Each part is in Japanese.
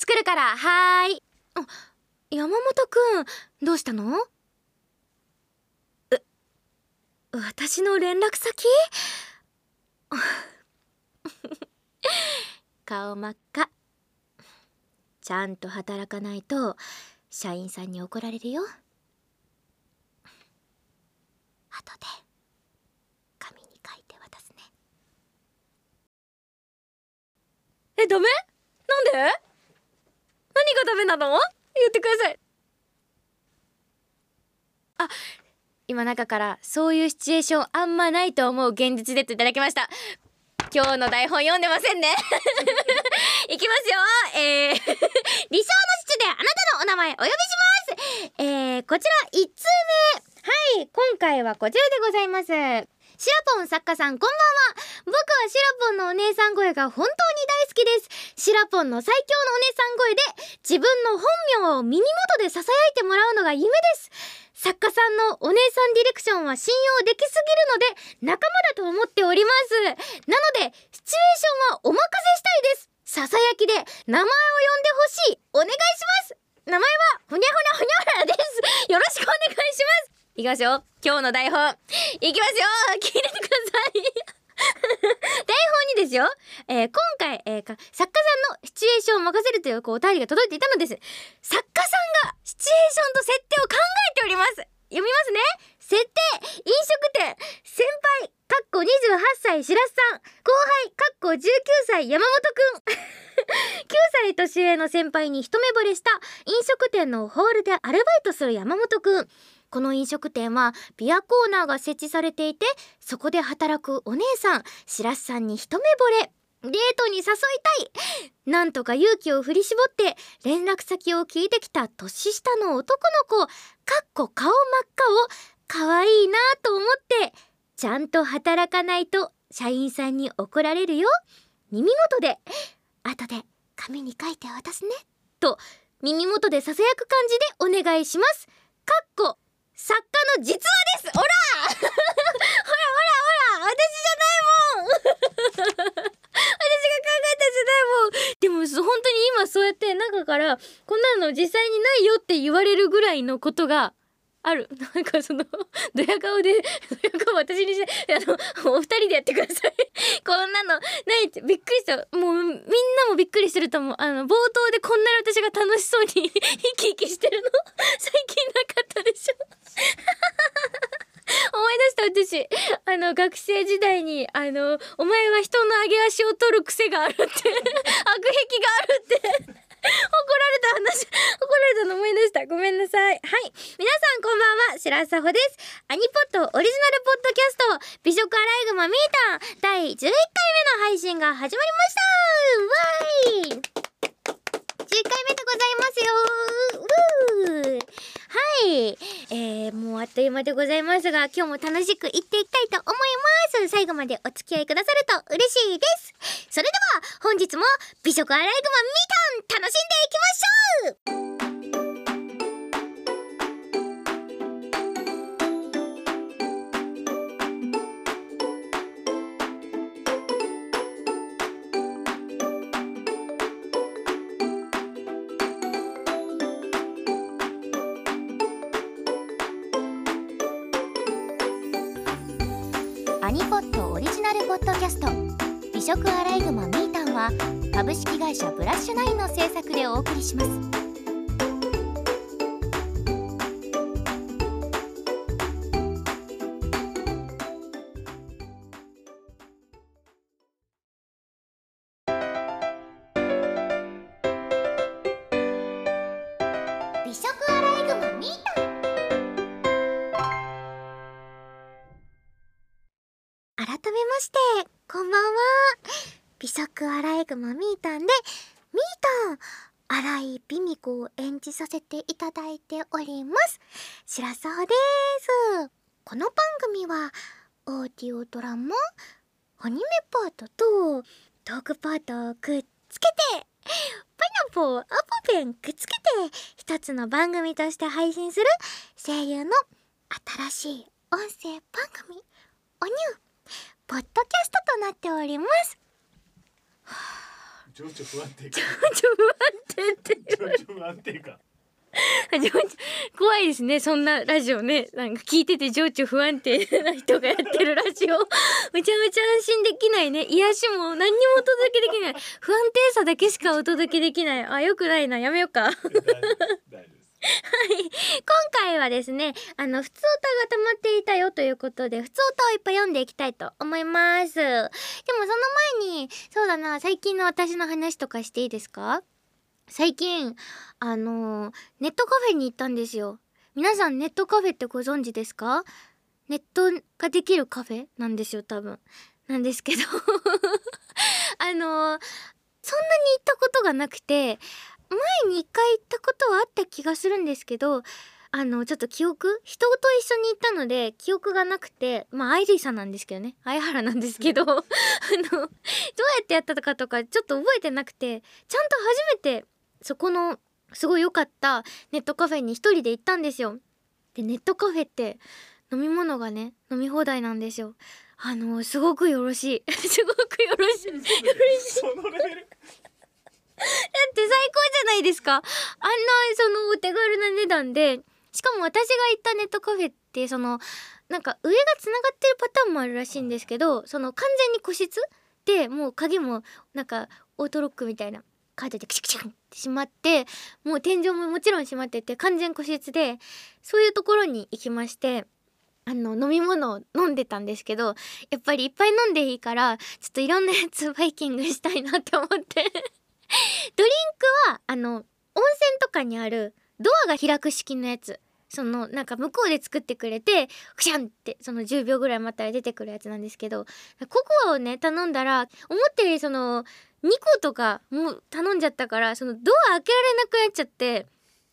作るからはーい。山本くんどうしたの？え私の連絡先？顔真っ赤。ちゃんと働かないと社員さんに怒られるよ。後で紙に書いて渡すね。えダメ？なんで？何がダメなの？言ってください。あ今中からそういうシチュエーションあんまないと思う現実でといただきました。今日の台本読んでませんね。いきますよ。えー、理想の父であなたのお名前お呼びします。えー、こちら1通目。はい今回はこちらでございます。シラポン作家さんこんばんは僕はシラポンのお姉さん声が本当に大好きです。シラポンの最強のお姉さん声で自分の本名を耳元で囁いてもらうのが夢です作家さんのお姉さんディレクションは信用できすぎるので仲間だと思っております。なのでシチュエーションはお任せしたいですささやきで名前を呼んでほしいお願いします。名前はほにゃほにゃほにゃほにゃですよろしくお願いしますいきますよ。今日の台本。いきますよ。聞いててください。台本にですよ、えー、今回、えー、作家さんのシチュエーションを任せるというこうお便りが届いていたのです。作家さんがシチュエーションと設定を考えております。読みますね。設定飲食店先輩かっこ28歳しらすさん。後輩かっこ19歳山本くん。9歳年上の先輩に一目惚れした飲食店のホールでアルバイトする山本くん。この飲食店はビアコーナーが設置されていてそこで働くお姉さんしらすさんに一目惚れ。デートに誘いたい。なんとか勇気を振り絞って連絡先を聞いてきた年下の男の子。かっこ顔真っ赤を可愛いなと思ってちゃんと働かないと社員さんに怒られるよ。耳元で後で紙に書いて渡すね。と耳元でささやく感じでお願いします。かっこ作家の実話です。ほら。ほらほらほら。私じゃないもん。私が考えたじゃないも。んでも本当に今そうやって中からこんなの実際にないよって言われるぐらいのことがある。なんかそのドヤ顔でドヤ顔私にしてあのお二人でやってください。こんなのないびっくりした。もうみんなもびっくりしてると思う。あの冒頭でこんなに私が楽しそうに生き生きしてるの最近なかったでしょ思い出した私あの学生時代にあのお前は人の上げ足を取る癖があるって 悪癖があるって怒られた話、怒られたの思い出した。ごめんなさい。はい。皆さんこんばんは、白砂穂です。アニポットオリジナルポッドキャスト、美食アライグマミータン、第11回目の配信が始まりましたわーい !10 回目でございますよはい。えー、もあっという間でございますが、今日も楽しく行っていきたいと思います。最後までお付き合いくださると嬉しいです。それでは、本日も美食アライグマみたん楽しんでいきましょう食アライグマミータンは株式会社ブラッシュナインの制作でお送りします。食アライグマミータンで、ミータン、荒井美美子を演じさせていただいております。白沢です。この番組は、オーディオドラマ、アニメパートと、トークパートをくっつけて、パナポー、アポペンくっつけて、一つの番組として配信する声優の新しい音声番組、おニュー。ポッドキャストとなっております。情緒不安定ちょ、ちょ、不安定って情緒不安定か。情緒怖いですね。そんなラジオね。なんか聞いてて情緒不安定な人がやってるラジオ。めちゃめちゃ安心できないね。癒しも何にもお届けできない。不安定さだけしかお届けできない。あよくないな。やめようか大丈夫大丈夫です今回はですねあの普通歌が溜まっていたよということで普通歌をいっぱい読んでいきたいと思います。でもその前にそうだな最近の私の話とかしていいですか？最近あのネットカフェに行ったんですよ。皆さんネットカフェってご存知ですか？ネットができるカフェなんですよ多分。なんですけど。あのそんなに行ったことがなくて前に一回行ったことはあった気がするんですけどあのちょっと記憶人と一緒に行ったので記憶がなくてまあアイリーさんなんですけどね。相原なんですけどあのどうやってやったかとかちょっと覚えてなくてちゃんと初めてそこのすごい良かったネットカフェに一人で行ったんですよ。でネットカフェって飲み物がね飲み放題なんですよ。あのすごくよろしい。すごくよろしい。よろしい。そのレベル。だって最高じゃないですか。あんなそのお手軽な値段で。しかも私が行ったネットカフェってそのなんか上がつながってるパターンもあるらしいんですけどその完全に個室でもう鍵もなんかオートロックみたいなカードでクシャクシャンってしまってもう天井ももちろん閉まってて完全個室でそういうところに行きましてあの飲み物を飲んでたんですけどやっぱりいっぱい飲んでいいからちょっといろんなやつバイキングしたいなって思って。ドリンクはあの温泉とかにあるドアが開く式のやつ。そのなんか向こうで作ってくれてクシャンってその10秒ぐらい待ったら出てくるやつなんですけどココアをね頼んだら思ったよりその2個とかもう頼んじゃったからそのドア開けられなくなっちゃって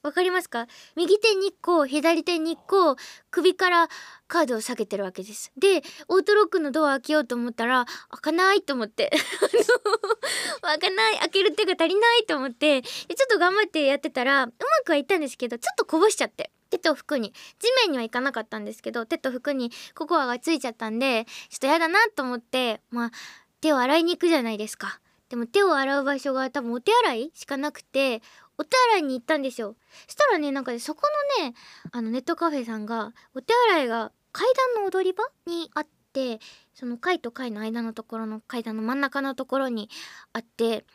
わかりますか？右手に1個左手に1個首からカードを下げてるわけです。でオートロックのドア開けようと思ったら開かないと思って。開かない開ける手が足りないと思って。でちょっと頑張ってやってたらうまくはいったんですけどちょっとこぼしちゃって。手と服に。地面にはいかなかったんですけど手と服にココアがついちゃったんでちょっとやだなと思ってまあ手を洗いに行くじゃないですか。でも手を洗う場所が多分お手洗いしかなくてお手洗いに行ったんですよ。そしたらねなんかねそこのねあのネットカフェさんがお手洗いが階段の踊り場にあってその階と階の間のところの階段の真ん中のところにあって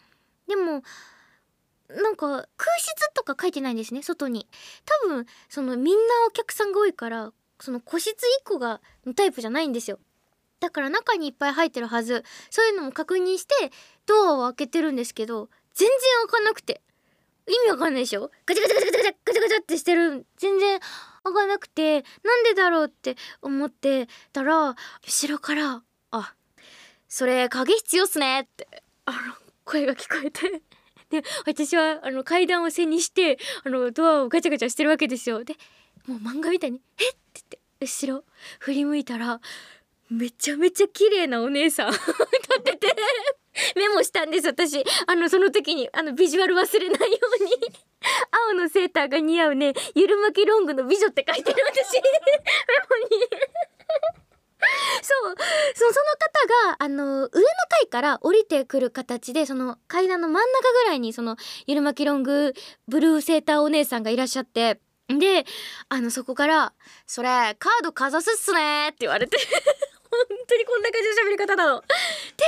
でもなんか空室とか書いてないんですね外に。多分そのみんなお客さんが多いからその個室1個がのタイプじゃないんですよ。だから中にいっぱい入ってるはず。そういうのも確認してドアを開けてるんですけど全然開かなくて。意味わかんないでしょ？ガチャガチャガチャガチャガチャガチャってしてる。全然開かなくてなんでだろうって思ってたら後ろから「あそれ鍵必要っすね」ってあの声が聞こえて。で私はあの階段を背にしてあのドアをガチャガチャしてるわけですよ。でもう漫画みたいに「えっ!」って言って後ろ振り向いたらめちゃめちゃ綺麗なお姉さん。メモしたんです私。あのその時にあのビジュアル忘れないように。青のセーターが似合うね。ゆるまきロングの美女って書いてる私。メモに。そう。その方があの上の階から降りてくる形でその階段の真ん中ぐらいにそのゆるまきロングブルーセーターお姉さんがいらっしゃって。であのそこから「それカードかざすっすね」って言われて。当にこんな感じの喋り方なの。で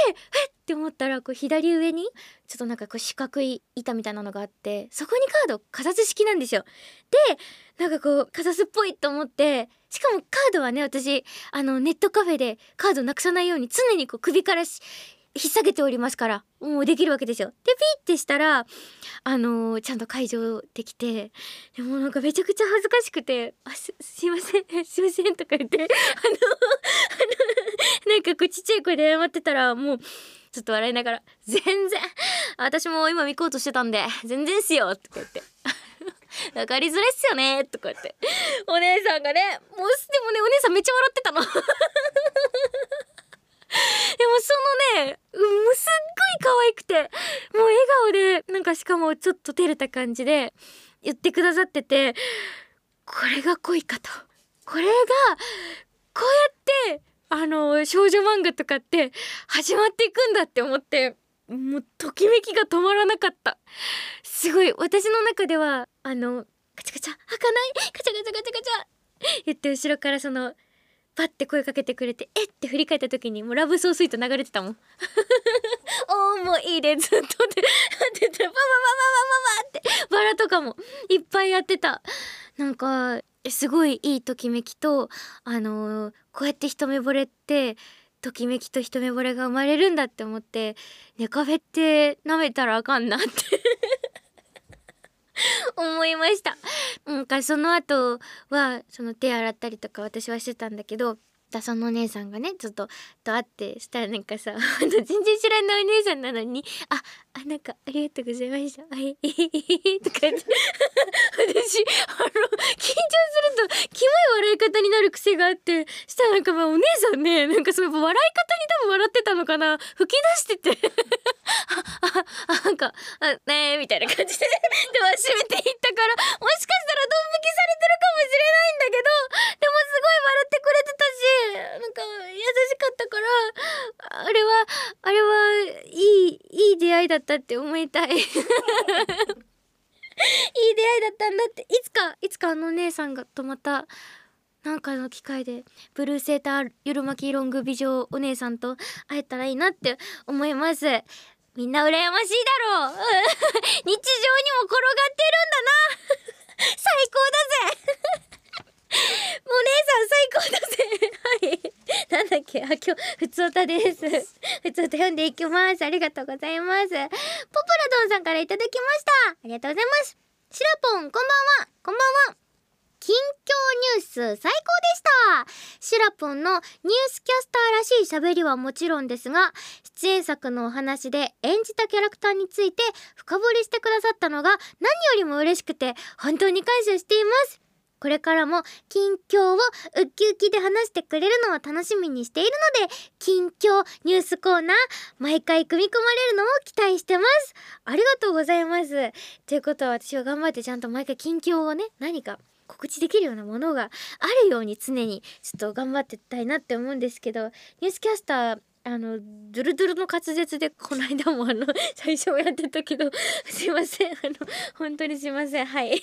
えっ？って思ったらこう左上にちょっとなんかこう四角い板みたいなのがあってそこにカードかざす式なんですよ。でなんかこうかざすっぽいと思ってしかもカードはね私あのネットカフェでカードなくさないように常にこう首からし引っ提げておりますからもうできるわけですよ。でピッてしたらあのーちゃんと解除できてでもなんかめちゃくちゃ恥ずかしくて「あすすいませんすいません」とか言ってあの あのなんかこうちっちゃい声で謝ってたらもうちょっと笑いながら「全然私も今見こうとしてたんで全然っすよ」とか言って。わかりづらいっすよねとか言ってお姉さんがねもうでもねお姉さんめっちゃ笑ってたのでもそのねもうすっごい可愛くてもう笑顔でなんかしかもちょっと照れた感じで言ってくださっててこれが恋かと。これがこうやってあの少女漫画とかって始まっていくんだって思ってもうときめきが止まらなかった。すごい私の中ではあのカチャカチャ開かないカチャカチャカチャカチャ言って後ろからそのパッて声かけてくれてえって振り返った時にもうラブソースイート流れてたもん。おーもういいでずっと。ってっててバババババババってバラとかもいっぱいやってた。なんかすごいいいときめきとあのーこうやって一目惚れってときめきと一目惚れが生まれるんだって思ってネカフェって舐めたらあかんなって。思いました。なんかその後はその手洗ったりとか私はしてたんだけどだそのお姉さんがねちょっとと会ってしたらなんかさ 全然知らないお姉さんなのに「ああなんかありがとうございました」あ「い」とか言って。私あの緊張するとキモい笑い方になる癖があってしたらなんかまあお姉さんねなんかそう笑い方に多分笑ってたのかな。吹き出してて。あああなんか「あねえ」みたいな感じで。でも閉めていったからもしかしたらドン引きされてるかもしれないんだけどでもすごい笑ってくれてたしなんか優しかったからあれはあれはいいいい出会いだったって思いたい。いい出会いだったんだって。いつかいつかあのお姉さんがとまたなんかの機会でブルーセーターゆるまきロング美女お姉さんと会えたらいいなって思います。みんな羨ましいだろう。日常にも転がってるんだな。最高だぜ。姉さん最高だぜ。はい。なんだっけ？あ今日ふつおたです。ふつおた読んでいきます。ありがとうございます。ポプラドンさんからいただきました。ありがとうございます。シラポンこんばんは。こんばんは。近況ニュース最高でした。シラポンのニュースキャスターらしい喋りはもちろんですが出演作のお話で演じたキャラクターについて深掘りしてくださったのが何よりも嬉しくて本当に感謝しています。これからも近況をウッキウキで話してくれるのを楽しみにしているので近況ニュースコーナー毎回組み込まれるのを期待してます。ありがとうございます。ということは私は頑張ってちゃんと毎回近況をね何か告知できるようなものがあるように常にちょっと頑張っていきたいなって思うんですけどニュースキャスターあのドゥルドゥルの滑舌でこの間もあの最初はやってたけどすいません。あの本当にすいません。はい。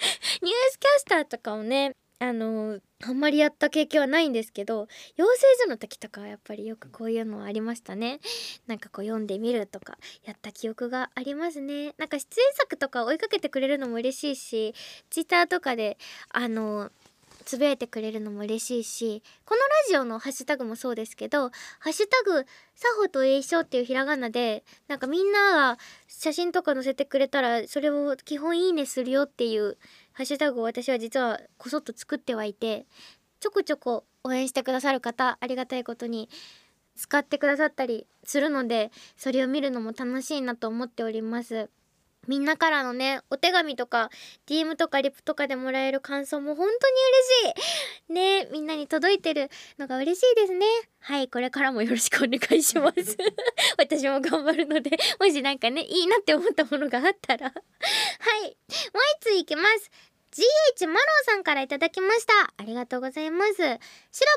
ニュースキャスターとかをねあのあんまりやった経験はないんですけど養成所の時とかはやっぱりよくこういうのはありましたね。なんかこう読んでみるとかやった記憶がありますね。なんか出演作とか追いかけてくれるのも嬉しいしツイッターとかであのつぶやいてくれるのも嬉しいしこのラジオのハッシュタグもそうですけど「ハッシュタグサホと栄翔」っていうひらがなでなんかみんなが写真とか載せてくれたらそれを基本いいねするよっていうハッシュタグを私は実はこそっと作ってはいてちょこちょこ応援してくださる方ありがたいことに使ってくださったりするのでそれを見るのも楽しいなと思っております。みんなからのねお手紙とか DM とかリプとかでもらえる感想も本当に嬉しい。ねみんなに届いてるのが嬉しいですね。はいこれからもよろしくお願いします。私も頑張るのでもしなんかねいいなって思ったものがあったら。はいもう一ついきます。GH マロンさんからいただきました。ありがとうございます。シラ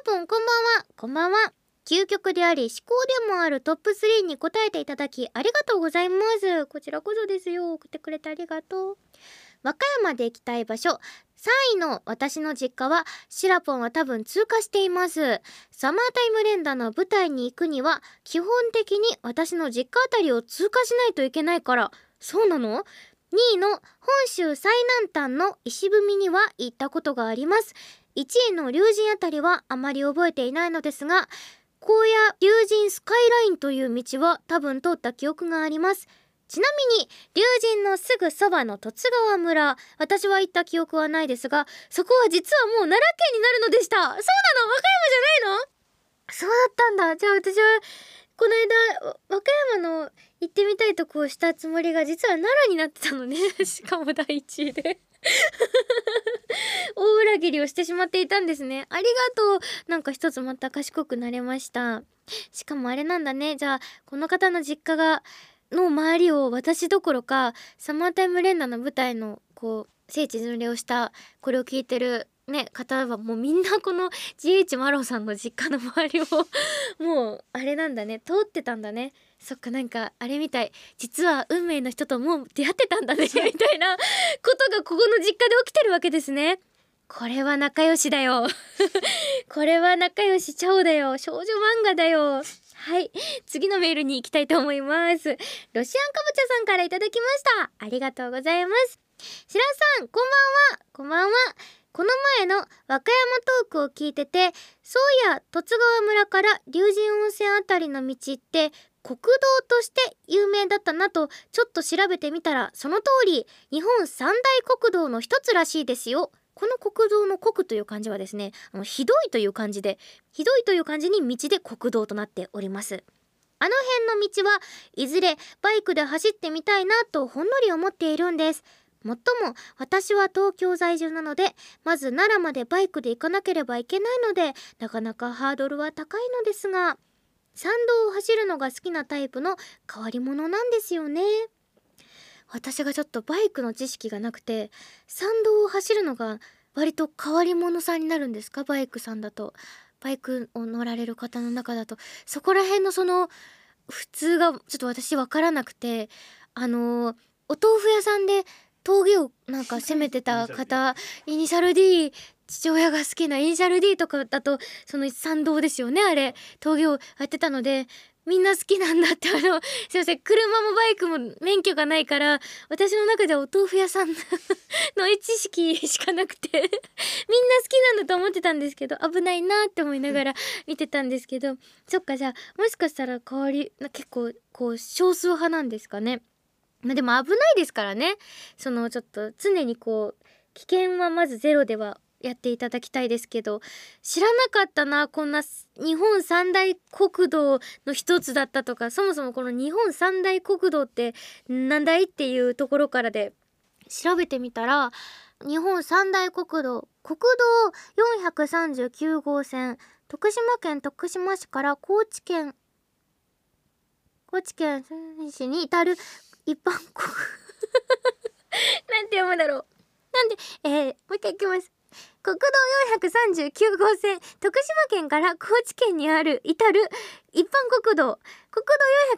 ポンこんばんは。こんばんは究極であり思考でもあるトップ3に答えていただきありがとうございます。こちらこそですよ。送ってくれてありがとう。和歌山で行きたい場所。3位の私の実家はシラポンは多分通過しています。サマータイム連打の舞台に行くには基本的に私の実家あたりを通過しないといけないから。そうなの？2位の本州最南端の石踏みには行ったことがあります。1位の龍神あたりはあまり覚えていないのですが荒野龍神スカイラインという道は多分通った記憶があります。ちなみに龍神のすぐそばの十津川村私は行った記憶はないですがそこは実はもう奈良県になるのでした。そうなの？和歌山じゃないの？そうだったんだ。じゃあ私はこの間和歌山の行ってみたいとこをしたつもりが実は奈良になってたのね。しかも第一位で。大裏切りをしてしまっていたんですね。ありがとう。なんか一つまた賢くなれました。しかもあれなんだね。じゃあこの方の実家がの周りを私どころかサマータイム連打の舞台のこう聖地巡礼をしたこれを聞いてるね方はもうみんなこの GH マロンさんの実家の周りを もうあれなんだね通ってたんだね。そっかなんかあれみたい。実は運命の人ともう出会ってたんだねみたいなことがここの実家で起きてるわけですね。これは仲良しだよ。これは仲良しちゃおだよ。少女漫画だよ。はい。次のメールに行きたいと思います。ロシアンかぼちゃさんからいただきました。ありがとうございます。白さんこんばんは。こんばんはこの前の和歌山トークを聞いててそうや十津川村から龍神温泉あたりの道って国道として有名だったなとちょっと調べてみたらその通り日本三大国道の一つらしいですよ。この国道の国という漢字はですねあのひどいという漢字でひどいという漢字に道で国道となっております。あの辺の道はいずれバイクで走ってみたいなとほんのり思っているんです。もっとも私は東京在住なのでまず奈良までバイクで行かなければいけないのでなかなかハードルは高いのですが山道を走るのが好きなタイプの変わり者なんですよね。私がちょっとバイクの知識がなくて山道を走るのが割と変わり者さんになるんですか？バイクさんだと。バイクを乗られる方の中だと。そこら辺のその普通がちょっと私分からなくてあのお豆腐屋さんで峠をなんか攻めてた方 イニシャル D 父親が好きなイニシャル D とかだとその参道ですよねあれ峠をやってたのでみんな好きなんだってあのすいません車もバイクも免許がないから私の中ではお豆腐屋さんの 知識しかなくて みんな好きなんだと思ってたんですけど危ないなって思いながら見てたんですけどそっかじゃあもしかしたら代わり結構こう少数派なんですかね。まあ、でも危ないですからね。そのちょっと常にこう危険はまずゼロではやっていただきたいですけど知らなかったなこんな日本三大国道の一つだったとかそもそもこの日本三大国道って何だいっていうところからで調べてみたら日本三大国道国道439号線徳島県徳島市から高知県高知県市に至る一般国 なんて読むだろう。なんでえー、もう一回いきます。国道439号線徳島県から高知県にある至る一般国道。国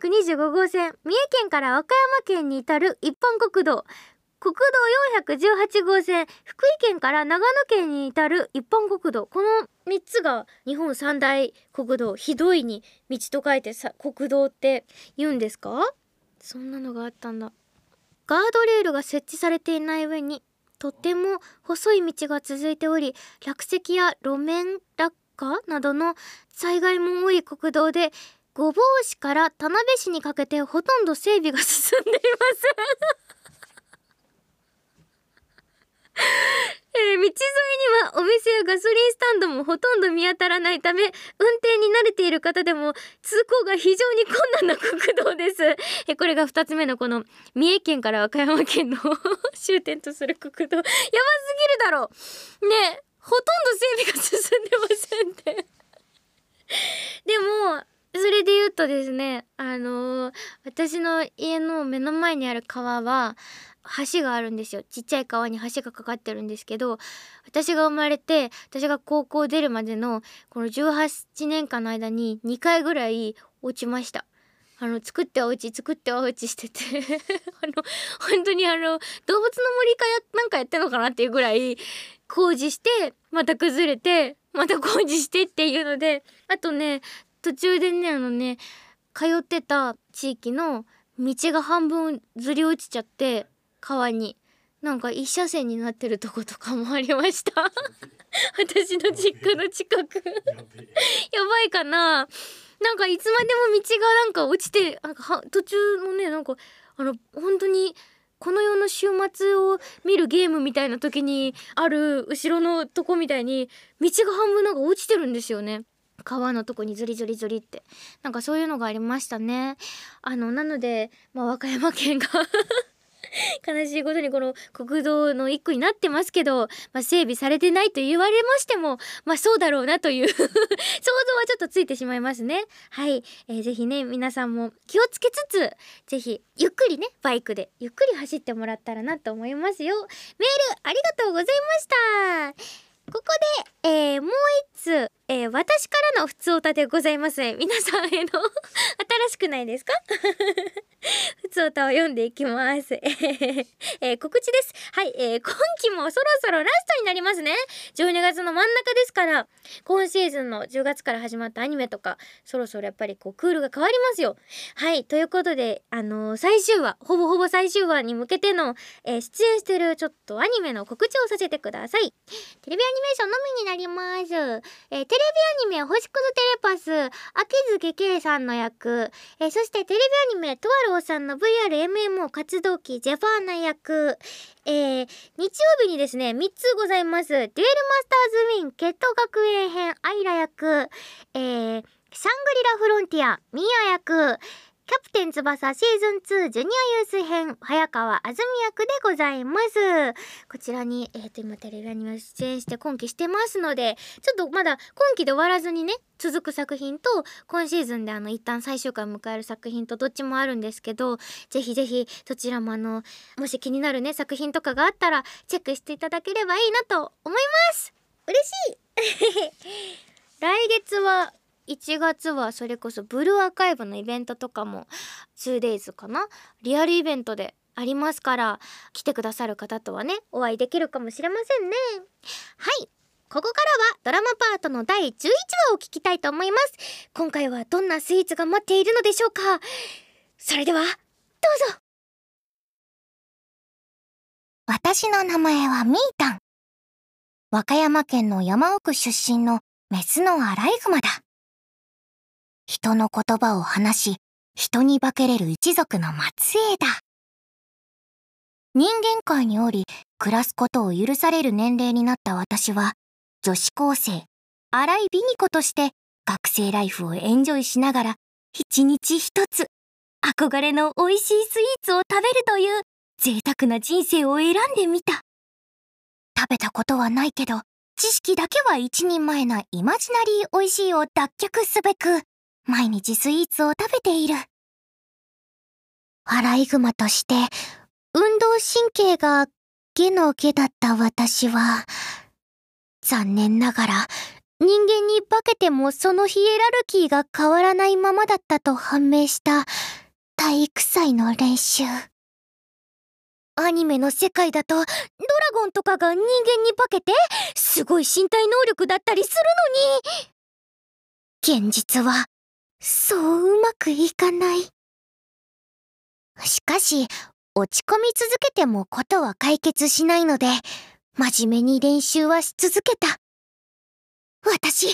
道425号線三重県から和歌山県に至る一般国道。国道418号線福井県から長野県に至る一般国道。この3つが日本三大国道。ひどいに道と書いてさ国道って言うんですか？そんなのがあったんだ。ガードレールが設置されていない上にとても細い道が続いており落石や路面落下などの災害も多い国道で御坊市から田辺市にかけてほとんど整備が進んでいます。えー、道沿いにはお店やガソリンスタンドもほとんど見当たらないため運転に慣れている方でも通行が非常に困難な国道です。えこれが2つ目のこの三重県から和歌山県の終点とする国道。やばすぎるだろ。ねほとんど整備が進んでませんって。でもそれで言うとですねあのー、私の家の目の前にある川は橋があるんですよ。ちっちゃい川に橋がかかってるんですけど私が生まれて私が高校出るまでのこの18年間の間に2回ぐらい落ちました。あの作ってはお家作ってはお家してて。あの本当にあの動物の森かやなんかやってんのかなっていうぐらい工事してまた崩れてまた工事してっていうのであとね途中でねあのね通ってた地域の道が半分ずり落ちちゃって川に。なんか一車線になってるとことかもありました。私の実家の近く。やばいかな。なんかいつまでも道がなんか落ちてなんか途中のねなんかあの本当にこの世の週末を見るゲームみたいな時にある後ろのとこみたいに道が半分なんか落ちてるんですよね。川のとこにズリズリズリって。なんかそういうのがありましたね。あのなので、まあ、和歌山県が 悲しいことにこの国道の一区になってますけど、まあ、整備されてないと言われましてもまあそうだろうなという 想像はちょっとついてしまいますね。はい、えー、ぜひね皆さんも気をつけつつぜひゆっくりねバイクでゆっくり走ってもらったらなと思いますよ。メールありがとうございました。ここで、えー、もう一通、えー、私からの普通歌でございます。皆さんへの 新しくないですか？普通歌を読んでいきます。えー、告知です。はい、えー、今期もそろそろラストになりますね。12月の真ん中ですから、今シーズンの10月から始まったアニメとか、そろそろやっぱりこうクールが変わりますよ。はい、ということで、あのー、最終話、ほぼほぼ最終話に向けての、えー、出演してるちょっとアニメの告知をさせてください。テレビアニメーションのみになります。えー、テレビアニメ星屑テレパス、秋月圭さんの役、えー、そしてテレビアニメとあるおさんの VRMMO 活動期ジェファーナ役、えー、日曜日にですね、3つございます。デュエルマスターズウィン、決闘学園編、アイラ役、えー、シャングリラフロンティア、ミーア役、キャプテン翼シーズン2ジュニアユース編早川あずみ役でございます。こちらにえっ、ー、と今テレビアニメ出演して今期してますのでちょっとまだ今期で終わらずにね続く作品と今シーズンであの一旦最終回を迎える作品とどっちもあるんですけどぜひぜひそちらもあのもし気になるね作品とかがあったらチェックしていただければいいなと思います。嬉しい。来月は1月はそれこそブルーアーカイブのイベントとかも 2days かな？リアルイベントでありますから来てくださる方とはねお会いできるかもしれませんね。はい。ここからはドラマパートの第11話を聞きたいと思います。今回はどんなスイーツが待っているのでしょうか？それではどうぞ。私の名前はミータン。和歌山県の山奥出身のメスのアライグマだ。人の言葉を話し、人に化けれる一族の末裔だ。人間界におり、暮らすことを許される年齢になった私は、女子高生、荒井美ニ子として学生ライフをエンジョイしながら、一日一つ、憧れの美味しいスイーツを食べるという贅沢な人生を選んでみた。食べたことはないけど、知識だけは一人前なイマジナリー美味しいを脱却すべく、毎日スイーツを食べている。アライグマとして、運動神経が下の下だった私は、残念ながら人間に化けてもそのヒエラルキーが変わらないままだったと判明した体育祭の練習。アニメの世界だとドラゴンとかが人間に化けてすごい身体能力だったりするのに現実はそううまくいかない。しかし、落ち込み続けてもことは解決しないので、真面目に練習はし続けた。私、根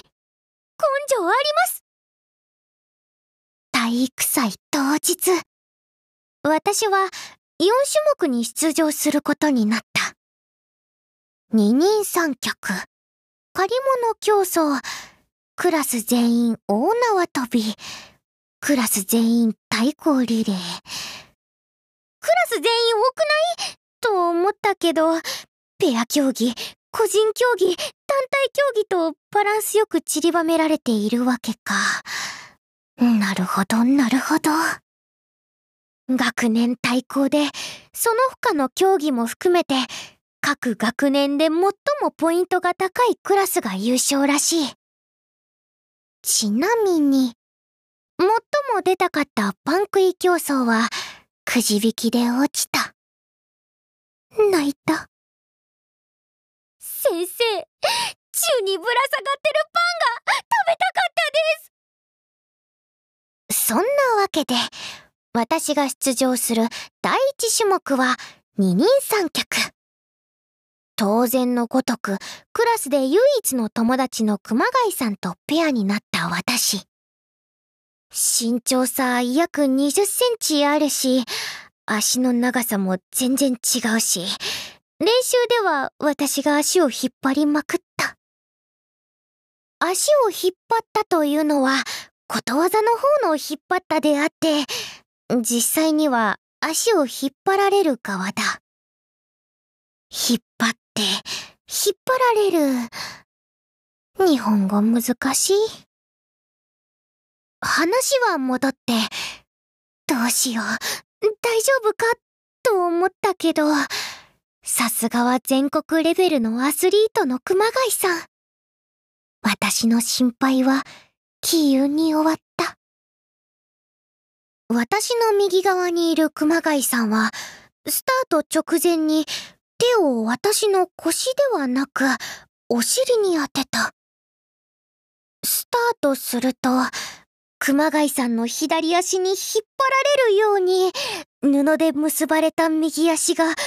性あります体育祭当日、私は4種目に出場することになった。二人三脚、借り物競争、クラス全員大縄跳び。クラス全員対抗リレー。クラス全員多くない？と思ったけど、ペア競技、個人競技、団体競技とバランスよく散りばめられているわけか。なるほど、なるほど。学年対抗で、その他の競技も含めて、各学年で最もポイントが高いクラスが優勝らしい。ちなみに、最も出たかったパン食い競争は、くじ引きで落ちた。泣いた。先生、宙にぶら下がってるパンが食べたかったですそんなわけで、私が出場する第一種目は二人三脚。当然のごとく、クラスで唯一の友達の熊谷さんとペアになった私。身長差約20センチあるし、足の長さも全然違うし、練習では私が足を引っ張りまくった。足を引っ張ったというのは、ことわざの方の引っ張ったであって、実際には足を引っ張られる側だ。引っ張っ、って引っ張られる。日本語難しい。話は戻って、どうしよう、大丈夫か、と思ったけど、さすがは全国レベルのアスリートの熊谷さん。私の心配は、気運に終わった。私の右側にいる熊谷さんは、スタート直前に手を私の腰ではなく、お尻に当てた。スタートすると、熊谷さんの左足に引っ張られるように、布で結ばれた右足が勝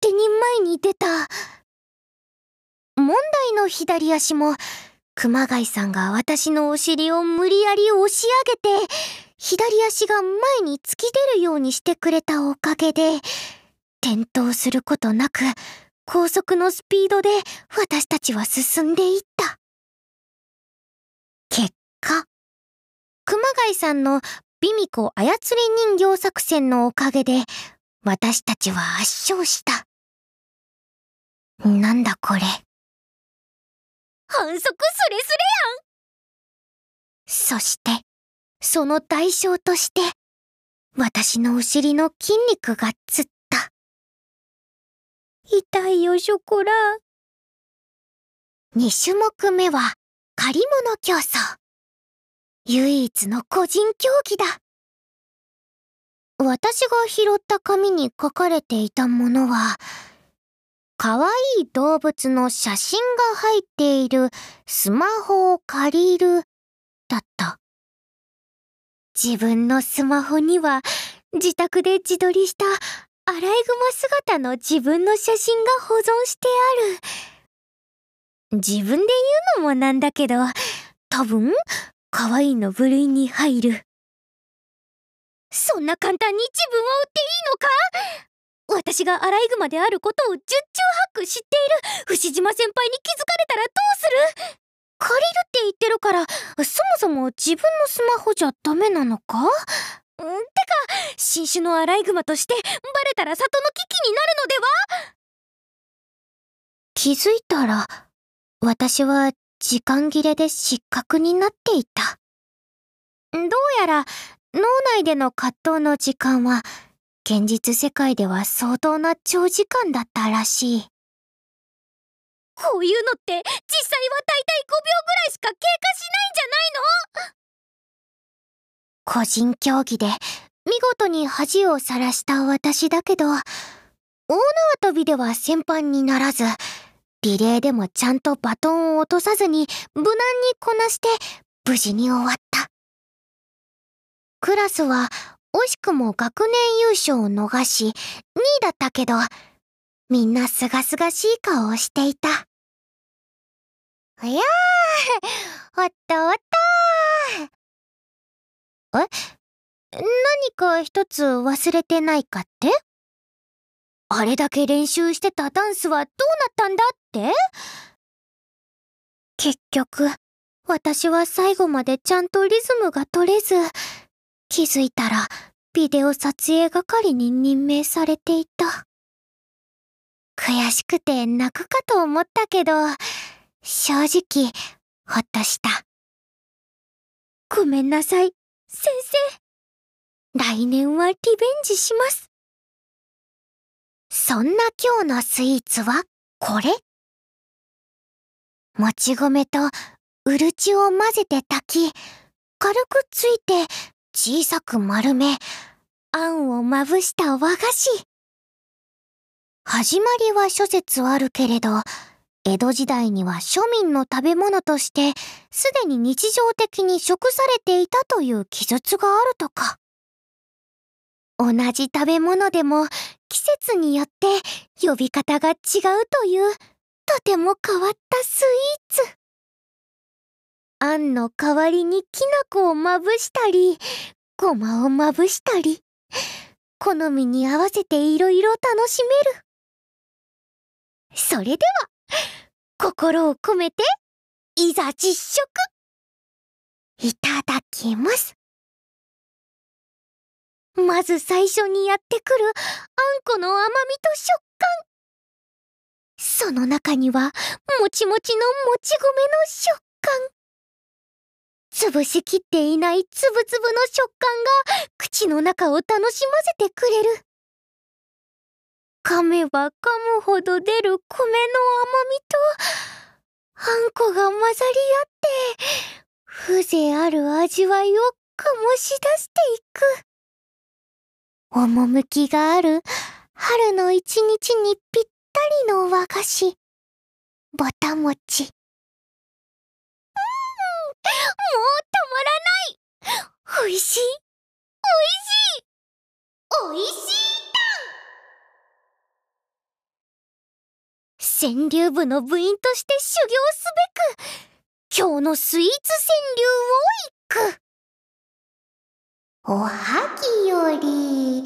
手に前に出た。問題の左足も、熊谷さんが私のお尻を無理やり押し上げて、左足が前に突き出るようにしてくれたおかげで、転倒することなく、高速のスピードで私たちは進んでいった。結果、熊谷さんのビミコ操り人形作戦のおかげで、私たちは圧勝した。なんだこれ。反則スレスレやんそして、その代償として、私のお尻の筋肉がつっ。痛いよ、ショコラ。2種目目は、借り物競争。唯一の個人競技だ。私が拾った紙に書かれていたものは、可愛い動物の写真が入っているスマホを借りる、だった。自分のスマホには自宅で自撮りしたアライグマ姿の自分の写真が保存してある。自分で言うのもなんだけど、多分、可愛いの部類に入る。そんな簡単に自分を売っていいのか？私がアライグマであることを十中八九知っている牛島先輩に気づかれたらどうする？借りるって言ってるから、そもそも自分のスマホじゃダメなのか？てか、新種のアライグマとしてバレたら里の危機になるのでは？気づいたら、私は時間切れで失格になっていた。どうやら脳内での葛藤の時間は現実世界では相当な長時間だったらしい。こういうのって実際は大体5秒ぐらいしか経過しないんじゃないの？個人競技で見事に恥をさらした私だけど、大縄跳びでは先輩にならず、リレーでもちゃんとバトンを落とさずに無難にこなして無事に終わった。クラスは惜しくも学年優勝を逃し2位だったけど、みんなすがすがしい顔をしていた。いやー、おっとおっとー。え？何か一つ忘れてないかって？あれだけ練習してたダンスはどうなったんだって？結局、私は最後までちゃんとリズムが取れず、気づいたら、ビデオ撮影係に任命されていた。悔しくて泣くかと思ったけど、正直、ほっとした。ごめんなさい、先生。来年はリベンジします。そんな今日のスイーツはこれもち米とうるちを混ぜて炊き、軽くついて小さく丸め、あんをまぶした和菓子。始まりは諸説あるけれど、江戸時代には庶民の食べ物として、すでに日常的に食されていたという記述があるとか。同じ食べ物でも季節によって呼び方が違うという、とても変わったスイーツ。あんの代わりにきな粉をまぶしたり、ごまをまぶしたり、好みに合わせていろいろ楽しめる。それでは、心を込めて、いざ実食いただきます。まず最初にやってくるあんこの甘みと食感。その中にはもちもちのもち米の食感。潰しきっていないつぶつぶの食感が口の中を楽しませてくれる。噛めば噛むほど出る米の甘みと、あんこが混ざり合って、風情ある味わいを醸し出していく。趣がある春の一日にぴったりの和菓子、ぼたもち。うん、もうたまらない。美味しい。美味しい。美味しい。川柳部の部員として修行すべく、今日のスイーツ川柳をいく。おはぎより、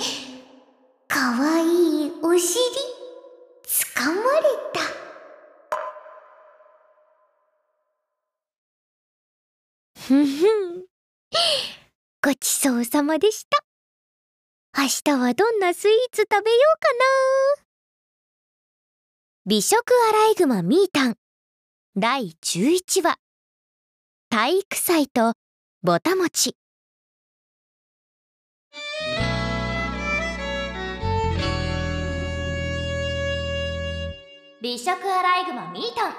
かわいいお尻、つかまれた。ふふん。ごちそうさまでした。明日はどんなスイーツ食べようかな。美食アライグマミータン。第11話。体育祭とぼたもち。美食アライグマミータン。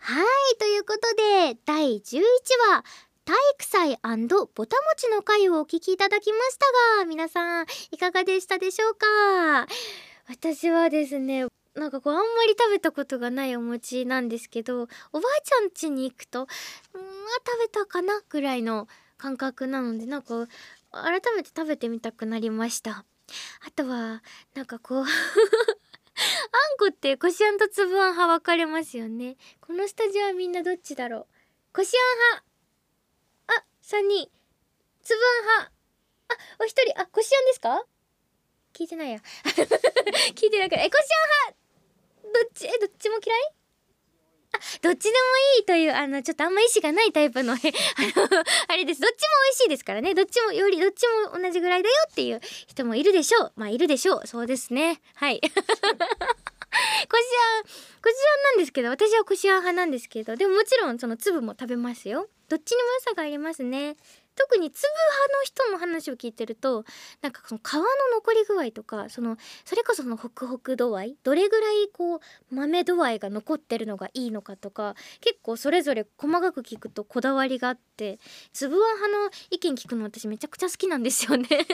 はいということで第11話。体育祭ぼたもちの回をお聞きいただきましたが皆さんいかがでしたでしょうか？私はですねなんかこうあんまり食べたことがないお餅なんですけどおばあちゃん家に行くとうんまあ食べたかなぐらいの感覚なのでなんか改めて食べてみたくなりました。あとはなんかこうあんこってこしあんとつぶあん派分かれますよね。このスタジオはみんなどっちだろう。こしあん派。あ三人。つぶあん派。あお一人。あこしあんですか？聞いてないや。聞いてなくえこしあん派どっち？えどっちも嫌い？あどっちでもいいというあのちょっとあんま意志がないタイプの あのあれです。どっちも美味しいですからね。どっちもよりどっちも同じぐらいだよっていう人もいるでしょう。まあいるでしょう。そうですね。はい。こしあんこしあんなんですけど私はこしあん派なんですけどでももちろんその粒も食べますよ。どっちにも良さがありますね。特に粒派の人の話を聞いてるとなんかその皮の残り具合とかそのそれこそそのホクホク度合いどれぐらいこう豆度合いが残ってるのがいいのかとか結構それぞれ細かく聞くとこだわりがあって粒あん派の意見聞くの私めちゃくちゃ好きなんですよね。こしあんは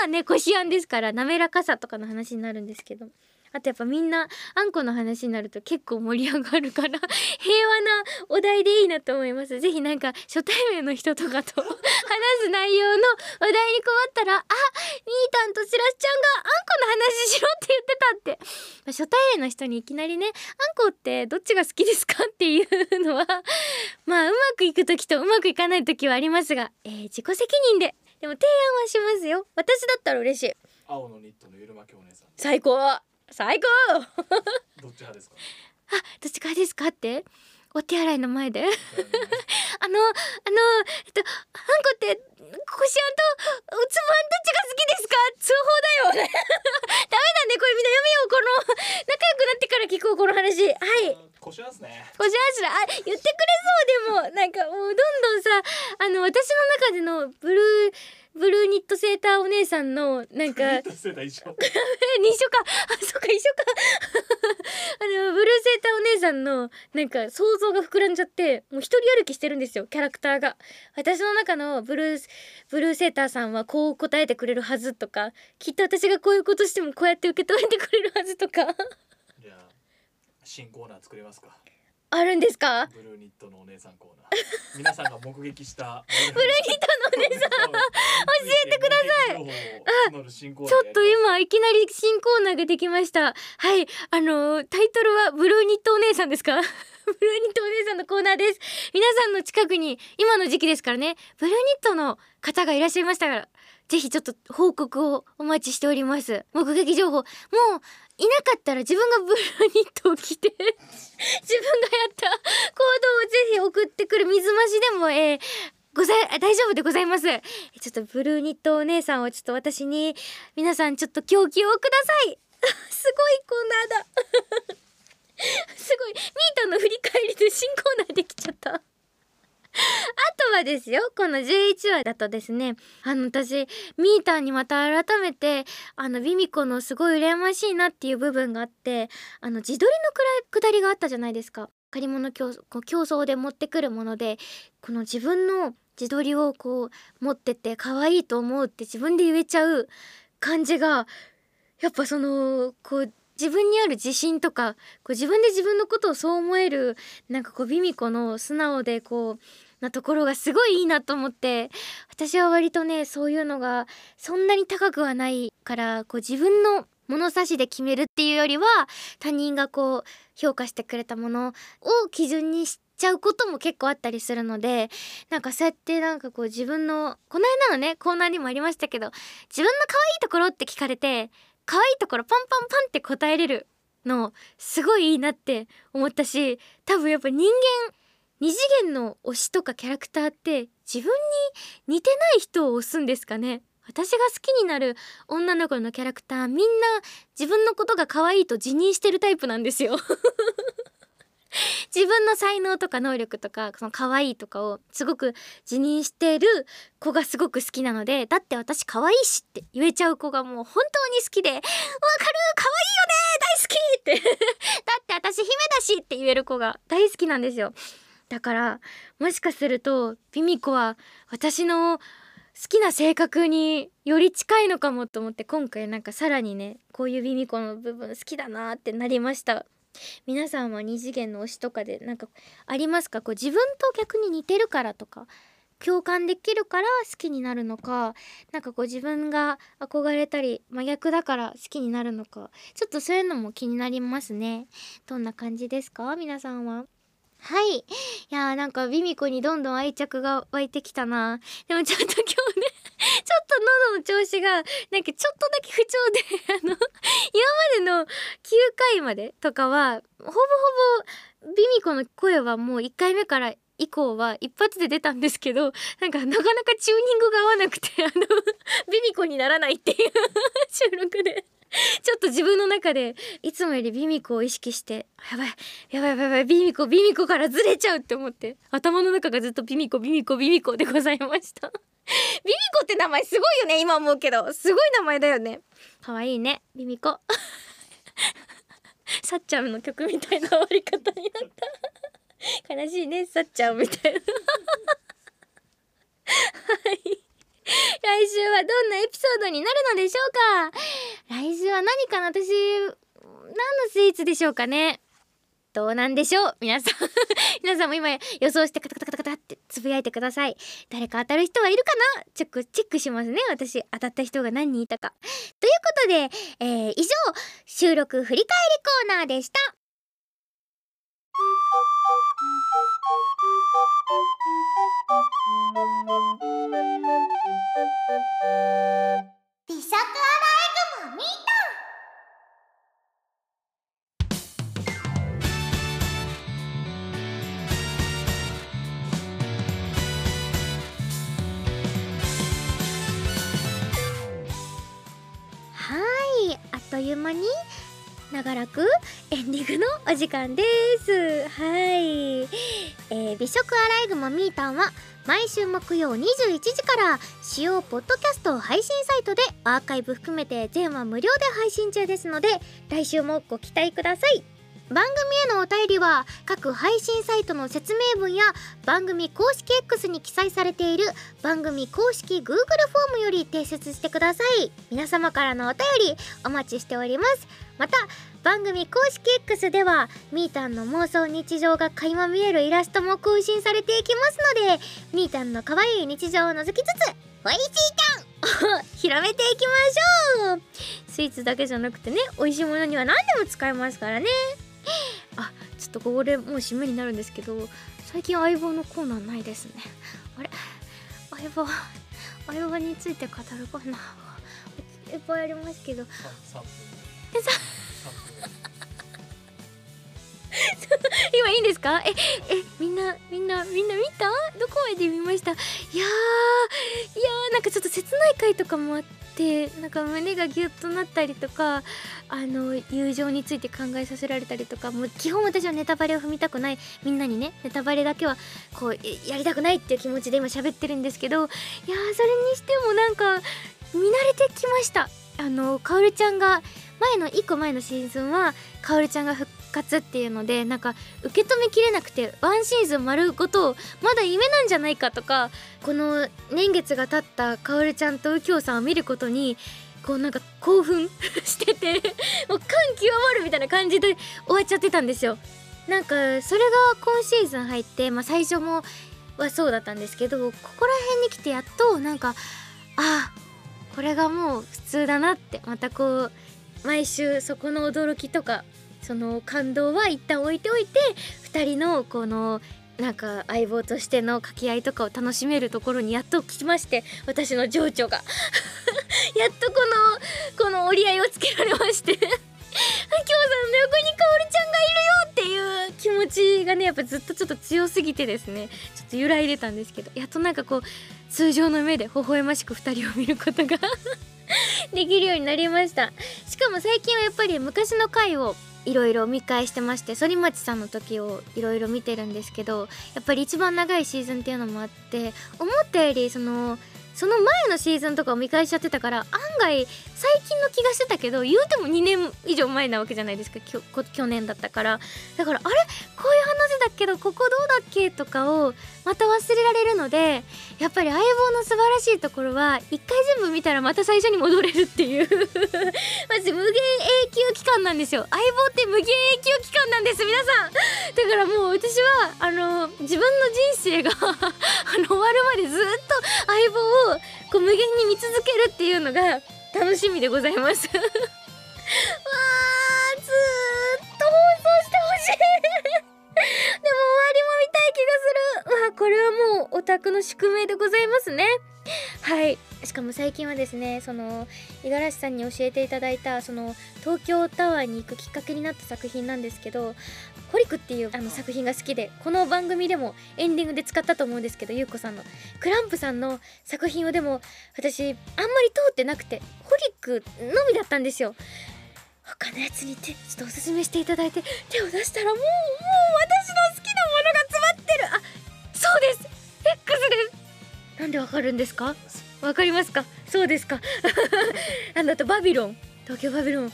まあねこしあんですから滑らかさとかの話になるんですけど。あとやっぱみんなあんこの話になると結構盛り上がるから 平和なお題でいいなと思います。ぜひなんか初対面の人とかと話す内容の話題に困ったら「あみーたんとしらすちゃんがあんこの話しろって言ってた」って。初対面の人にいきなりね「あんこってどっちが好きですか?」っていうのは まあうまくいく時とうまくいかない時はありますが、えー、自己責任で。でも提案はしますよ。私だったら嬉しい。青のニットのゆるまきお姉さん。最高最高。どっち派ですか？あどっちからですかって？お手洗いの前で。あのあのえっとあんこってこしあんとうつぶあんどっちが好きですか？通報だよ ダメだね。これみんなやめよう。この仲良くなってから聞こうこの話。はい。こしあんすね。こしあんすらあ言ってくれそう。でもなんかもうどんどんさあの私の中でのブルーブルーニットセーターお姉さんのなんか世代一緒。一緒か。あそっか一緒か。あのブルーセーターお姉さんのなんか想像が膨らんじゃってもう一人歩きしてるんですよキャラクターが。私の中のブルーブルーセーターさんはこう答えてくれるはずとかきっと私がこういうことしてもこうやって受け止めてくれるはずとか。じゃあ新コーナー作れますか。あるんですか？ブルーニットのお姉さんコーナー。皆さんが目撃したブルーニットのお姉さん教えてください。ちょっと今い。きなり新コーナーができましたはい。あのタイトルはブルーニットお姉さんですかブルーニットお姉さんのコーナーです皆さんの近くに今の時期ですからねブルーニットの方がい。らっしゃい。ましたらぜひちょっと報告をお待ちしております目撃情報もうい。なかったら自分がブルーニットを着て自分がやった行動をぜひ送ってくる水増しでも、えー、ござい大丈夫でございます。ちょっとブルーニットお姉さんをちょっと私に皆さんちょっと狂気をください。すごいコーナーだ。すごい。ミートの振り返りで新コーナーできちゃった。あとはですよこの11話だとですねあの私ミーターにまた改めてあのビミコのすごい羨ましいなっていう部分があってあの自撮りのくだりがあったじゃないですか。借り物競争で持ってくるものでこの自分の自撮りをこう持ってて可愛いと思うって自分で言えちゃう感じがやっぱそのこう自分にある自信とかこう自分で自分のことをそう思えるなんかこうビミコの素直でこうなところがすごいいいなと思って私は割とねそういうのがそんなに高くはないからこう自分の物差しで決めるっていうよりは他人がこう評価してくれたものを基準にしてちゃうことも結構あったりするのでなんかそうやってなんかこう自分のこの間のねコーナーにもありましたけど自分の可愛いところって聞かれて可愛いところパンパンパンって答えれるのすごいいいなって思ったし多分やっぱ人間二次元の推しとかキャラクターって自分に似てない人を推すんですかね。私が好きになる女の子のキャラクターみんな自分のことが可愛いと自認してるタイプなんですよ。自分の才能とか能力とかその可愛いとかをすごく自認してる子がすごく好きなのでだって私可愛いしって言えちゃう子がもう本当に好きで「わかる可愛いよね大好き!」って だって私姫だしって言える子が大好きなんですよだからもしかするとピミコは私の好きな性格により近いのかもと思って今回なんかさらにねこういうビミコの部分好きだなってなりました皆さんは二次元の推しとかでなんかありますか？こう自分と逆に似てるからとか共感できるから好きになるのかなんかこう自分が憧れたり真逆だから好きになるのかちょっとそういうのも気になりますね。どんな感じですか？皆さんは？はい。いやーなんかビミコにどんどん愛着が湧いてきたな。でもちょっと今日ね ちょっと喉の調子がなんかちょっとだけ不調であの今までの9回までとかはほぼほぼビミコの声はもう1回目から以降は一発で出たんですけどなんかなかなかチューニングが合わなくてあのビミコにならないっていう収録で。ちょっと自分の中でいつもよりビミコを意識してやばいやばいやばいやばいビミコビミコからずれちゃうって思って頭の中がずっとビミコビミコビミコでございました ビミコって名前すごいよね今思うけど。すごい名前だよね。可愛いいねビミコ。さっちゃんの曲みたいな終わり方になった。悲しいねさっちゃんみたいな。はい。来週はどんなエピソードになるのでしょうか。来週は何かな私何のスイーツでしょうかね。どうなんでしょう？皆さん。皆さんも今予想してカタカタカタカタってつぶやいてください。誰か当たる人はいるかな？チェックチェックしますね。私当たった人が何人いたか。ということで、えー、以上収録振り返りコーナーでした。美食アライグマミーという間に長らくエンディングのお時間です。はい、えー、美食アライグマミータンは毎週木曜21時から使用ポッドキャスト配信サイトでアーカイブ含めて全話無料で配信中ですので来週もご期待ください。番組へのお便りは各配信サイトの説明文や番組公式 X に記載されている番組公式 Google フォームより提出してください。皆様からのお便りお待ちしております。また番組公式 X ではみーたんの妄想日常が垣間見えるイラストも更新されていきますのでみーたんの可愛い日常を覗きつつおいしいたんを 広めていきましょう。スイーツだけじゃなくてね美味しいものには何でも使えますからね。あちょっとこれもう締めになるんですけど最近相棒のコーナーないですね。あれ？相棒相棒について語るコーナーいっぱいありますけど。え 今いいんですか？ええみんなみんなみんな見た？どこまで見ました？いやーいやーなんかちょっと切ない回とかもあってなんか胸がギュッとなったりとかあの友情について考えさせられたりとかもう基本私はネタバレを踏みたくない。みんなにねネタバレだけはこうやりたくないっていう気持ちで今喋ってるんですけどいやそれにしてもなんか見慣れてきました。あのかおるちゃんが前の1個前のシーズンはかおるちゃんが復活っていうのでなんか受け止めきれなくてワンシーズン丸ごとまだ夢なんじゃないかとかこの年月が経ったかおるちゃんと右京さんを見ることにこうなんか興奮 しててもう感極まるみたいな感じで終わっちゃってたんですよ。なんかそれが今シーズン入って、まあ、最初もはそうだったんですけどここら辺に来てやっとなんかあこれがもう普通だなってまたこう毎週そこの驚きとかその感動は一旦置いておいて2人のこのなんか相棒としての掛け合いとかを楽しめるところにやっと聞きまして私の情緒が。やっとこのこの折り合いをつけられまして。さんの横にかおりちゃんがいるよっていう気持ちがねやっぱずっとちょっと強すぎてですね。ちょっと揺らいでたんですけど。やっとなんかこう通常の目で微笑ましく2人を見ることが できるようになりました。しかも最近はやっぱり昔の回をいろいろ見返してまして反町さんの時をいろいろ見てるんですけどやっぱり一番長いシーズンっていうのもあって思ったよりそのその前のシーズンとかを見返しちゃってたから案外最近の気がしてたけど言うても2年以上前なわけじゃないですか。きょこ去年だったから。だからあれ？こういうだけ？どここどうだっけ？とかをまた忘れられるのでやっぱり相棒の素晴らしいところは一回全部見たらまた最初に戻れるっていう。マジ無限永久期間なんですよ。相棒って無限永久期間なんです皆さん。だからもう私はあの自分の人生が あの終わるまでずっと相棒をこう無限に見続けるっていうのが楽しみでございます。わーずーっと放送してほしい。見たい気がする。わあこれはもうオタクの宿命でございますね。はい。しかも最近はですねその五十嵐さんに教えていただいたその東京タワーに行くきっかけになった作品なんですけど「ホリク」っていうあの作品が好きでこの番組でもエンディングで使ったと思うんですけどゆうこさんの。クランプさんの作品をでも私あんまり通ってなくてホリックのみだったんですよ。他のやつにてちょっとおすすめしていただいて手を出したらもうもう私の好きなものが詰まってる。あそうです。X です。なんでわかるんですか？わかりますか？そうですか。あのあとバビロン。東京バビロン。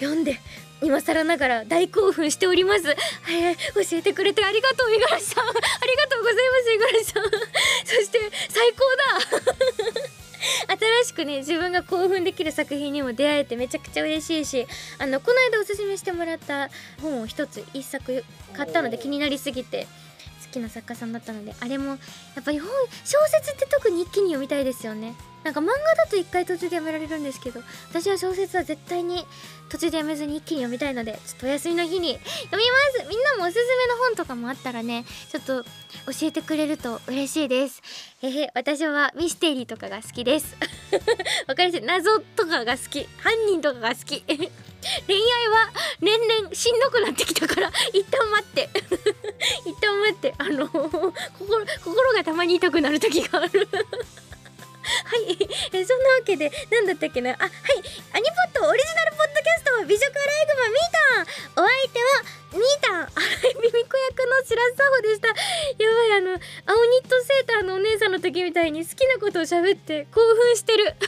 読んで今更ながら大興奮しております、はい、教えてくれてありがとう五十嵐さん。ありがとうございます五十嵐さん。そして最高だ。しくね自分が興奮できる作品にも出会えてめちゃくちゃ嬉しいしあのこの間おすすめしてもらった本を一つ一作買ったので気になりすぎて好きな作家さんだったのであれもやっぱり本小説って特に一気に読みたいですよねなんか漫画だと一回途中でやめられるんですけど私は小説は絶対に途中でやめずに一気に読みたいのでちょっとお休みの日に 読みます。みんなもおすすめの本とかもあったらねちょっと教えてくれると嬉しいです。へへ私はミステリーとかが好きです。わかりやすい謎とかが好き。犯人とかが好き。恋愛は年々しんどくなってきたから一旦待って。一旦待って。あの心心がたまに痛くなる時がある。はい、えそんなわけで何だったっけな？あはい。アニポッドオリジナルポッドキャスト美女アライグマミータンお相手はミータン荒井美美子役の白洲沙穂でした。やばいあの青ニットセーターのお姉さんの時みたいに好きなことを喋って興奮してる。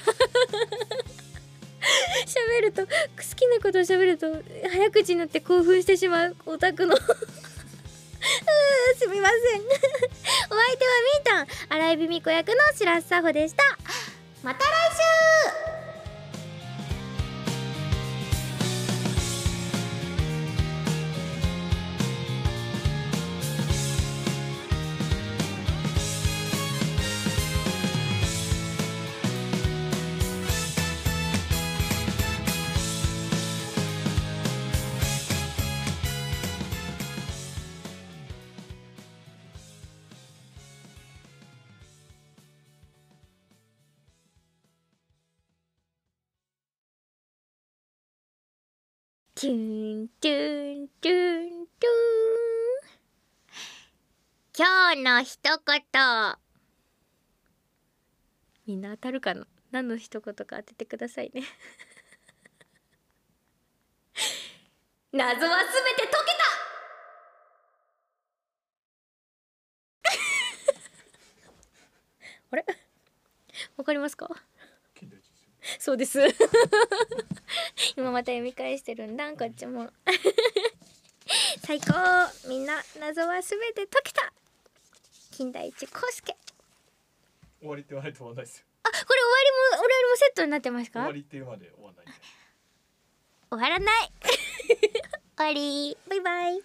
喋ると好きなことを喋ると早口になって興奮してしまうオタクの。すみません。お相手はみーたん。荒井美美子役の白洲佐穂でした。また来週。トゥントゥントゥントゥン。今日の一言。みんな当たるかな？何の一言か当ててくださいね。謎はすべて解けた！あれ？わかりますか？そうです。今また読み返してるんだこっちも。最高。みんな謎はすべて解けた。金田一耕介。終わりって言わないと終わんないですよ。あこれ終わりも終わりもセットになってますか？終わりっていうまで終わんない終わらない。終わり。バイバイ